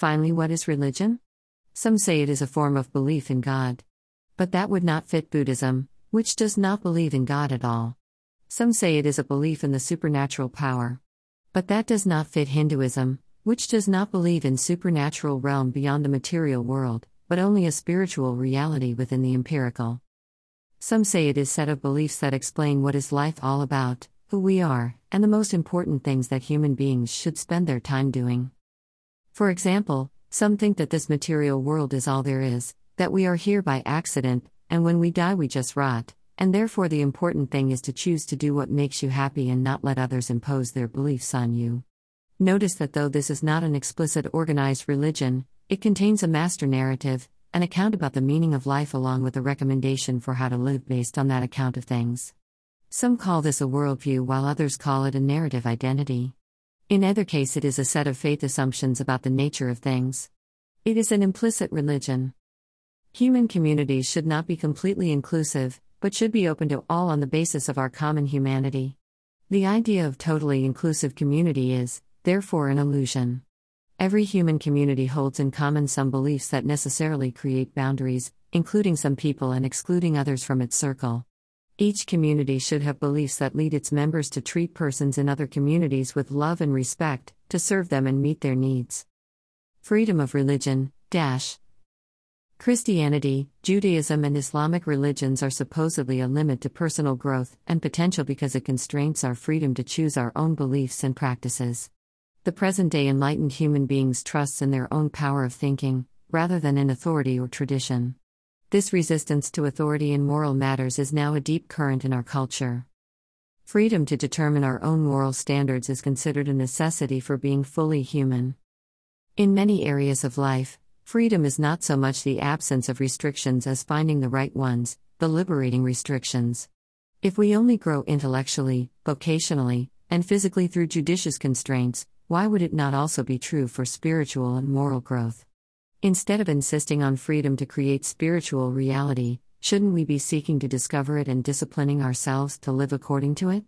Finally, what is religion? Some say it is a form of belief in God. But that would not fit Buddhism, which does not believe in God at all. Some say it is a belief in the supernatural power. But that does not fit Hinduism, which does not believe in supernatural realm beyond the material world, but only a spiritual reality within the empirical. Some say it is set of beliefs that explain what is life all about, who we are, and the most important things that human beings should spend their time doing. For example, some think that this material world is all there is, that we are here by accident, and when we die we just rot, and therefore the important thing is to choose to do what makes you happy and not let others impose their beliefs on you. Notice that though this is not an explicit organized religion, it contains a master narrative, an account about the meaning of life along with a recommendation for how to live based on that account of things. Some call this a worldview while others call it a narrative identity. In either case, it is a set of faith assumptions about the nature of things. It is an implicit religion. Human communities should not be completely inclusive, but should be open to all on the basis of our common humanity. The idea of totally inclusive community is, therefore, an illusion. Every human community holds in common some beliefs that necessarily create boundaries, including some people and excluding others from its circle. Each community should have beliefs that lead its members to treat persons in other communities with love and respect, to serve them and meet their needs. Freedom of religion, dash. Christianity, Judaism, and Islamic religions are supposedly a limit to personal growth and potential because it constrains our freedom to choose our own beliefs and practices. The present day enlightened human beings trusts in their own power of thinking, rather than in authority or tradition. This resistance to authority in moral matters is now a deep current in our culture. Freedom to determine our own moral standards is considered a necessity for being fully human. In many areas of life, freedom is not so much the absence of restrictions as finding the right ones, the liberating restrictions. If we only grow intellectually, vocationally, and physically through judicious constraints, why would it not also be true for spiritual and moral growth? Instead of insisting on freedom to create spiritual reality, shouldn't we be seeking to discover it and disciplining ourselves to live according to it?